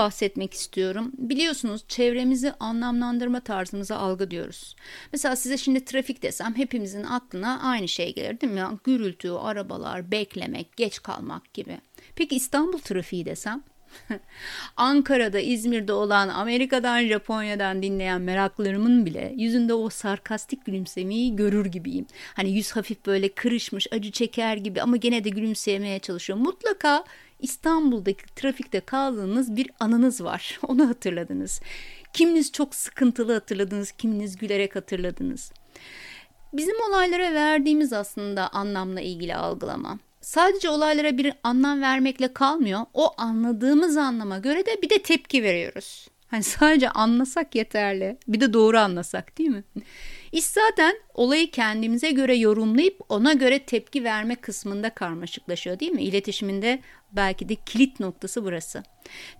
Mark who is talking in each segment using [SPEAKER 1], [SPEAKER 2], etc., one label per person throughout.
[SPEAKER 1] bahsetmek istiyorum. Biliyorsunuz çevremizi anlamlandırma tarzımıza algı diyoruz. Mesela size şimdi trafik desem hepimizin aklına aynı şey gelir değil mi? Gürültü, arabalar, beklemek, geç kalmak gibi. Peki İstanbul trafiği desem? Ankara'da, İzmir'de olan, Amerika'dan, Japonya'dan dinleyen meraklarımın bile yüzünde o sarkastik gülümsemeyi görür gibiyim. Hani yüz hafif böyle kırışmış, acı çeker gibi ama gene de gülümsemeye çalışıyor. Mutlaka İstanbul'daki trafikte kaldığınız bir anınız var. Onu hatırladınız. Kiminiz çok sıkıntılı hatırladınız, kiminiz gülerek hatırladınız. Bizim olaylara verdiğimiz aslında anlamla ilgili algılama sadece olaylara bir anlam vermekle kalmıyor. O anladığımız anlama göre de bir de tepki veriyoruz. Hani sadece anlasak yeterli. Bir de doğru anlasak değil mi? İş zaten olayı kendimize göre yorumlayıp ona göre tepki verme kısmında karmaşıklaşıyor değil mi? İletişiminde belki de kilit noktası burası.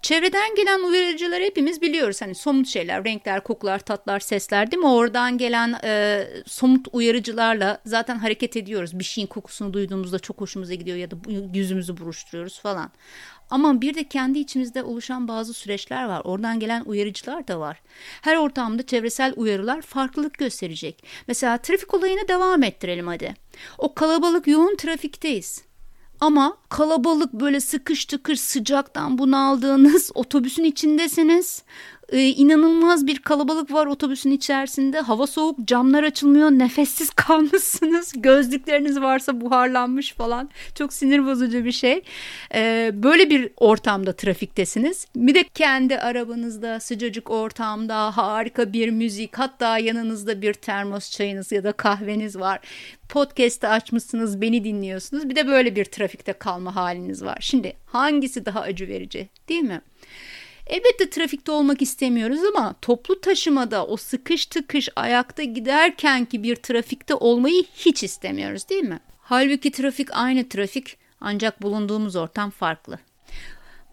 [SPEAKER 1] Çevreden gelen uyarıcıları hepimiz biliyoruz. Hani somut şeyler, renkler, kokular, tatlar, sesler değil mi? Oradan gelen e, somut uyarıcılarla zaten hareket ediyoruz. Bir şeyin kokusunu duyduğumuzda çok hoşumuza gidiyor ya da yüzümüzü buruşturuyoruz falan. Ama bir de kendi içimizde oluşan bazı süreçler var. Oradan gelen uyarıcılar da var. Her ortamda çevresel uyarılar farklılık gösterecek. Mesela trafik olayını devam ettirelim hadi. O kalabalık yoğun trafikteyiz. Ama kalabalık böyle sıkış tıkış sıcaktan bunaldığınız otobüsün içindesiniz. Ee, inanılmaz bir kalabalık var otobüsün içerisinde. Hava soğuk, camlar açılmıyor, nefessiz kalmışsınız. Gözlükleriniz varsa buharlanmış falan. Çok sinir bozucu bir şey. Ee, böyle bir ortamda trafiktesiniz. Bir de kendi arabanızda sıcacık ortamda harika bir müzik hatta yanınızda bir termos çayınız ya da kahveniz var. Podcast'ı açmışsınız, beni dinliyorsunuz. Bir de böyle bir trafikte kalma haliniz var. Şimdi hangisi daha acı verici değil mi? Elbette trafikte olmak istemiyoruz ama toplu taşımada o sıkış tıkış ayakta giderken ki bir trafikte olmayı hiç istemiyoruz değil mi? Halbuki trafik aynı trafik ancak bulunduğumuz ortam farklı.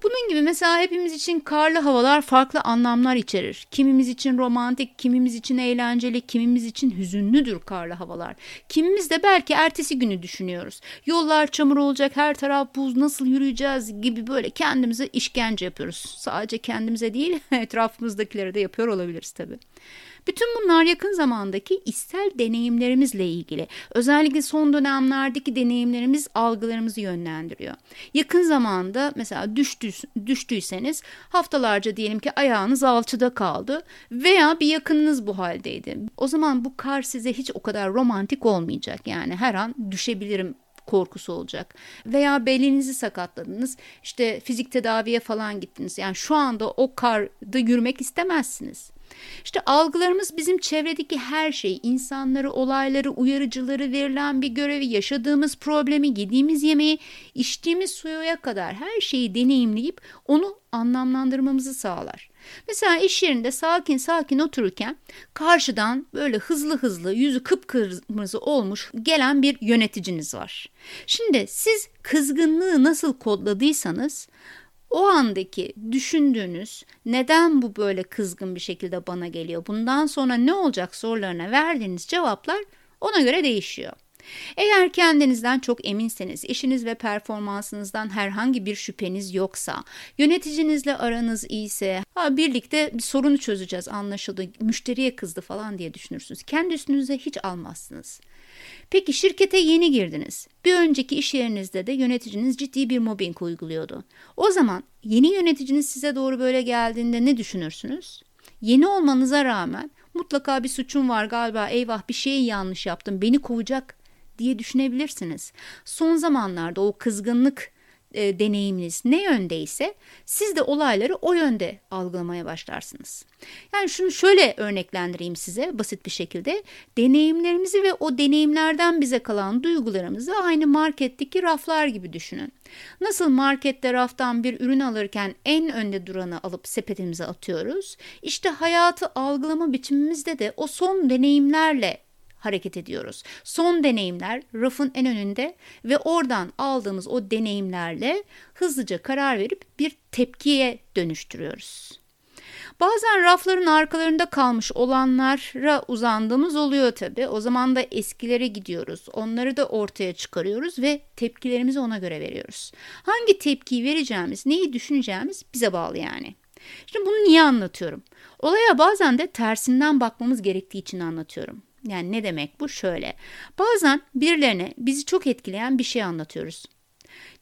[SPEAKER 1] Bunun gibi mesela hepimiz için karlı havalar farklı anlamlar içerir. Kimimiz için romantik, kimimiz için eğlenceli, kimimiz için hüzünlüdür karlı havalar. Kimimiz de belki ertesi günü düşünüyoruz. Yollar çamur olacak, her taraf buz, nasıl yürüyeceğiz gibi böyle kendimize işkence yapıyoruz. Sadece kendimize değil, etrafımızdakilere de yapıyor olabiliriz tabii. Bütün bunlar yakın zamandaki içsel deneyimlerimizle ilgili. Özellikle son dönemlerdeki deneyimlerimiz algılarımızı yönlendiriyor. Yakın zamanda mesela düştü, düştüyseniz haftalarca diyelim ki ayağınız alçıda kaldı veya bir yakınınız bu haldeydi. O zaman bu kar size hiç o kadar romantik olmayacak. Yani her an düşebilirim korkusu olacak. Veya belinizi sakatladınız işte fizik tedaviye falan gittiniz. Yani şu anda o karda yürümek istemezsiniz. İşte algılarımız bizim çevredeki her şey, insanları, olayları, uyarıcıları, verilen bir görevi, yaşadığımız problemi, yediğimiz yemeği, içtiğimiz suya kadar her şeyi deneyimleyip onu anlamlandırmamızı sağlar. Mesela iş yerinde sakin sakin otururken karşıdan böyle hızlı hızlı yüzü kıpkırmızı olmuş gelen bir yöneticiniz var. Şimdi siz kızgınlığı nasıl kodladıysanız o andaki düşündüğünüz neden bu böyle kızgın bir şekilde bana geliyor, bundan sonra ne olacak sorularına verdiğiniz cevaplar ona göre değişiyor. Eğer kendinizden çok eminseniz, işiniz ve performansınızdan herhangi bir şüpheniz yoksa, yöneticinizle aranız iyiyse, ha, birlikte bir sorunu çözeceğiz anlaşıldı, müşteriye kızdı falan diye düşünürsünüz. Kendi üstünüze hiç almazsınız. Peki şirkete yeni girdiniz. Bir önceki iş yerinizde de yöneticiniz ciddi bir mobbing uyguluyordu. O zaman yeni yöneticiniz size doğru böyle geldiğinde ne düşünürsünüz? Yeni olmanıza rağmen mutlaka bir suçum var galiba eyvah bir şeyi yanlış yaptım beni kovacak diye düşünebilirsiniz. Son zamanlarda o kızgınlık e, deneyiminiz ne yöndeyse siz de olayları o yönde algılamaya başlarsınız. Yani şunu şöyle örneklendireyim size basit bir şekilde. Deneyimlerimizi ve o deneyimlerden bize kalan duygularımızı aynı marketteki raflar gibi düşünün. Nasıl markette raftan bir ürün alırken en önde duranı alıp sepetimize atıyoruz. İşte hayatı algılama biçimimizde de o son deneyimlerle hareket ediyoruz. Son deneyimler rafın en önünde ve oradan aldığımız o deneyimlerle hızlıca karar verip bir tepkiye dönüştürüyoruz. Bazen rafların arkalarında kalmış olanlara uzandığımız oluyor tabi. O zaman da eskilere gidiyoruz. Onları da ortaya çıkarıyoruz ve tepkilerimizi ona göre veriyoruz. Hangi tepkiyi vereceğimiz, neyi düşüneceğimiz bize bağlı yani. Şimdi bunu niye anlatıyorum? Olaya bazen de tersinden bakmamız gerektiği için anlatıyorum. Yani ne demek bu? Şöyle. Bazen birilerine bizi çok etkileyen bir şey anlatıyoruz.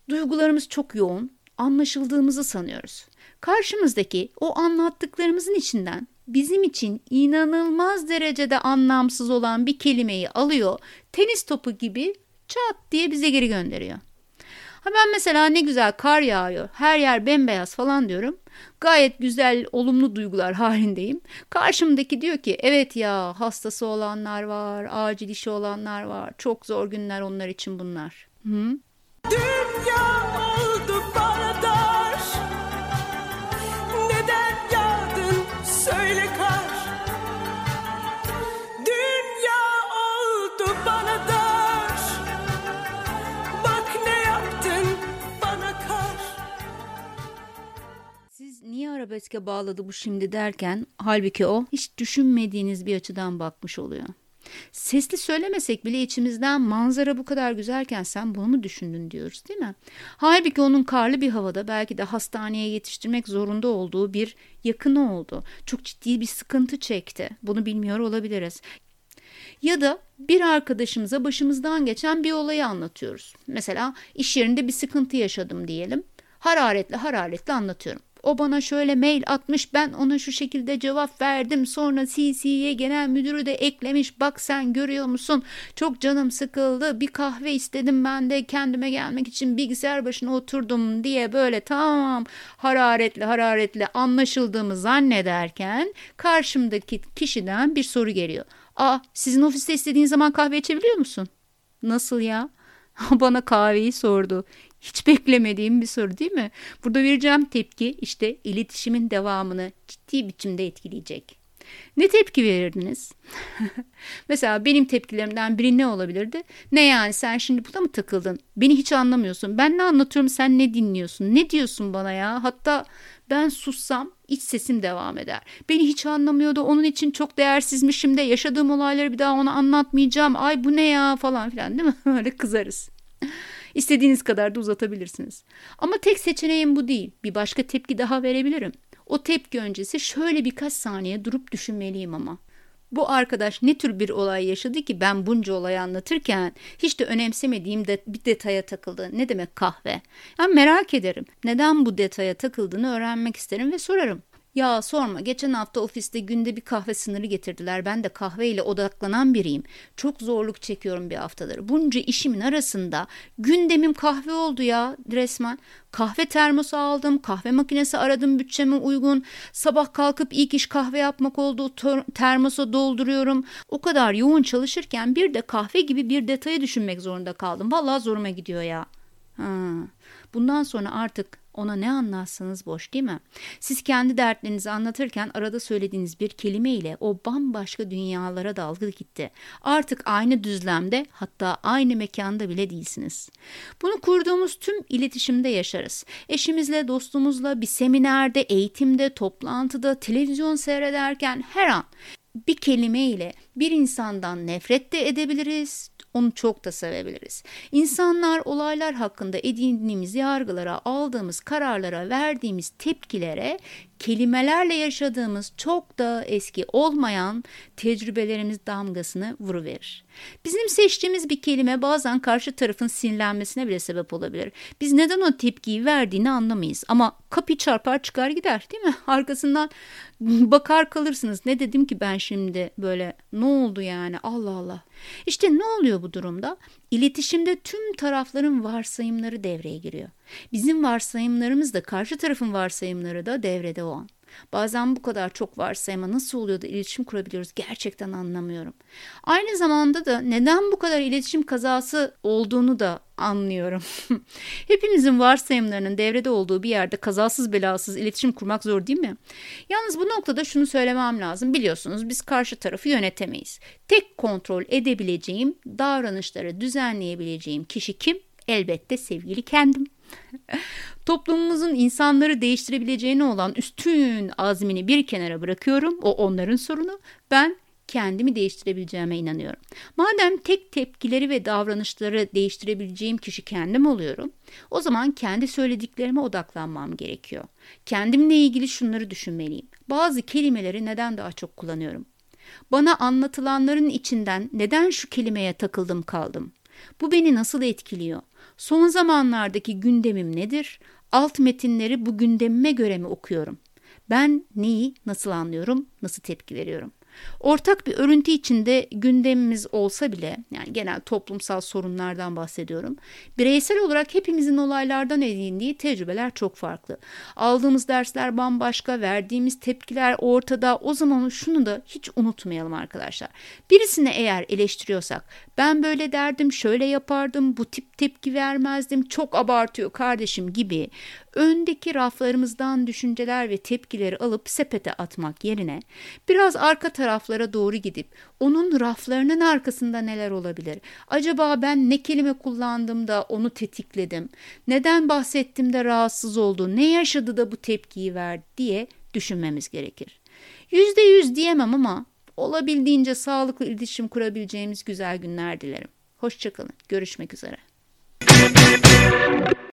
[SPEAKER 1] Duygularımız çok yoğun, anlaşıldığımızı sanıyoruz. Karşımızdaki o anlattıklarımızın içinden bizim için inanılmaz derecede anlamsız olan bir kelimeyi alıyor, tenis topu gibi çat diye bize geri gönderiyor. Ha ben mesela ne güzel kar yağıyor, her yer bembeyaz falan diyorum. Gayet güzel, olumlu duygular halindeyim. Karşımdaki diyor ki evet ya hastası olanlar var, acil işi olanlar var. Çok zor günler onlar için bunlar. Hı? Dünya arabeske bağladı bu şimdi derken halbuki o hiç düşünmediğiniz bir açıdan bakmış oluyor. Sesli söylemesek bile içimizden manzara bu kadar güzelken sen bunu mu düşündün diyoruz değil mi? Halbuki onun karlı bir havada belki de hastaneye yetiştirmek zorunda olduğu bir yakını oldu. Çok ciddi bir sıkıntı çekti. Bunu bilmiyor olabiliriz. Ya da bir arkadaşımıza başımızdan geçen bir olayı anlatıyoruz. Mesela iş yerinde bir sıkıntı yaşadım diyelim. Hararetli hararetli anlatıyorum. O bana şöyle mail atmış ben ona şu şekilde cevap verdim. Sonra CC'ye genel müdürü de eklemiş. Bak sen görüyor musun? Çok canım sıkıldı. Bir kahve istedim ben de kendime gelmek için bilgisayar başına oturdum diye böyle tamam hararetli hararetli anlaşıldığımı zannederken karşımdaki kişiden bir soru geliyor. Aa sizin ofiste istediğin zaman kahve içebiliyor musun? Nasıl ya? Bana kahveyi sordu. Hiç beklemediğim bir soru değil mi? Burada vereceğim tepki işte iletişimin devamını ciddi biçimde etkileyecek. Ne tepki verirdiniz? Mesela benim tepkilerimden biri ne olabilirdi? Ne yani sen şimdi burada mı takıldın? Beni hiç anlamıyorsun. Ben ne anlatıyorum sen ne dinliyorsun? Ne diyorsun bana ya? Hatta ben sussam iç sesim devam eder. Beni hiç anlamıyordu. Onun için çok değersizmişim de yaşadığım olayları bir daha ona anlatmayacağım. Ay bu ne ya falan filan değil mi? Öyle kızarız. İstediğiniz kadar da uzatabilirsiniz. Ama tek seçeneğim bu değil. Bir başka tepki daha verebilirim. O tepki öncesi şöyle birkaç saniye durup düşünmeliyim ama. Bu arkadaş ne tür bir olay yaşadı ki ben bunca olayı anlatırken hiç de önemsemediğim de bir detaya takıldı. Ne demek kahve? Yani merak ederim. Neden bu detaya takıldığını öğrenmek isterim ve sorarım. Ya sorma geçen hafta ofiste günde bir kahve sınırı getirdiler. Ben de kahveyle odaklanan biriyim. Çok zorluk çekiyorum bir haftadır. Bunca işimin arasında gündemim kahve oldu ya resmen. Kahve termosu aldım, kahve makinesi aradım bütçeme uygun. Sabah kalkıp ilk iş kahve yapmak oldu. Termosa dolduruyorum. O kadar yoğun çalışırken bir de kahve gibi bir detayı düşünmek zorunda kaldım. Vallahi zoruma gidiyor ya. Ha. Bundan sonra artık ona ne anlatsanız boş değil mi? Siz kendi dertlerinizi anlatırken arada söylediğiniz bir kelime ile o bambaşka dünyalara dalga gitti. Artık aynı düzlemde hatta aynı mekanda bile değilsiniz. Bunu kurduğumuz tüm iletişimde yaşarız. Eşimizle, dostumuzla, bir seminerde, eğitimde, toplantıda, televizyon seyrederken her an bir kelime ile bir insandan nefret de edebiliriz, onu çok da sevebiliriz. İnsanlar olaylar hakkında edindiğimiz yargılara, aldığımız kararlara, verdiğimiz tepkilere kelimelerle yaşadığımız çok da eski olmayan tecrübelerimiz damgasını vuruverir. Bizim seçtiğimiz bir kelime bazen karşı tarafın sinirlenmesine bile sebep olabilir. Biz neden o tepkiyi verdiğini anlamayız ama kapı çarpar çıkar gider değil mi? Arkasından bakar kalırsınız. Ne dedim ki ben şimdi böyle ne oldu yani Allah Allah. İşte ne oluyor bu durumda? İletişimde tüm tarafların varsayımları devreye giriyor. Bizim varsayımlarımız da karşı tarafın varsayımları da devrede o an. Bazen bu kadar çok varsayıma nasıl oluyor da iletişim kurabiliyoruz gerçekten anlamıyorum. Aynı zamanda da neden bu kadar iletişim kazası olduğunu da anlıyorum. Hepimizin varsayımlarının devrede olduğu bir yerde kazasız belasız iletişim kurmak zor değil mi? Yalnız bu noktada şunu söylemem lazım. Biliyorsunuz biz karşı tarafı yönetemeyiz. Tek kontrol edebileceğim, davranışları düzenleyebileceğim kişi kim? Elbette sevgili kendim. Toplumumuzun insanları değiştirebileceğine olan üstün azmini bir kenara bırakıyorum. O onların sorunu. Ben kendimi değiştirebileceğime inanıyorum. Madem tek tepkileri ve davranışları değiştirebileceğim kişi kendim oluyorum, o zaman kendi söylediklerime odaklanmam gerekiyor. Kendimle ilgili şunları düşünmeliyim. Bazı kelimeleri neden daha çok kullanıyorum? Bana anlatılanların içinden neden şu kelimeye takıldım kaldım? Bu beni nasıl etkiliyor? Son zamanlardaki gündemim nedir? Alt metinleri bu gündemime göre mi okuyorum? Ben neyi nasıl anlıyorum, nasıl tepki veriyorum? Ortak bir örüntü içinde gündemimiz olsa bile yani genel toplumsal sorunlardan bahsediyorum. Bireysel olarak hepimizin olaylardan edindiği tecrübeler çok farklı. Aldığımız dersler bambaşka, verdiğimiz tepkiler ortada. O zaman şunu da hiç unutmayalım arkadaşlar. Birisini eğer eleştiriyorsak ben böyle derdim, şöyle yapardım, bu tip tepki vermezdim, çok abartıyor kardeşim gibi öndeki raflarımızdan düşünceler ve tepkileri alıp sepete atmak yerine biraz arka taraflara doğru gidip onun raflarının arkasında neler olabilir? Acaba ben ne kelime kullandım da onu tetikledim? Neden bahsettim de rahatsız oldu? Ne yaşadı da bu tepkiyi verdi diye düşünmemiz gerekir. Yüzde yüz diyemem ama olabildiğince sağlıklı iletişim kurabileceğimiz güzel günler dilerim. Hoşçakalın. Görüşmek üzere.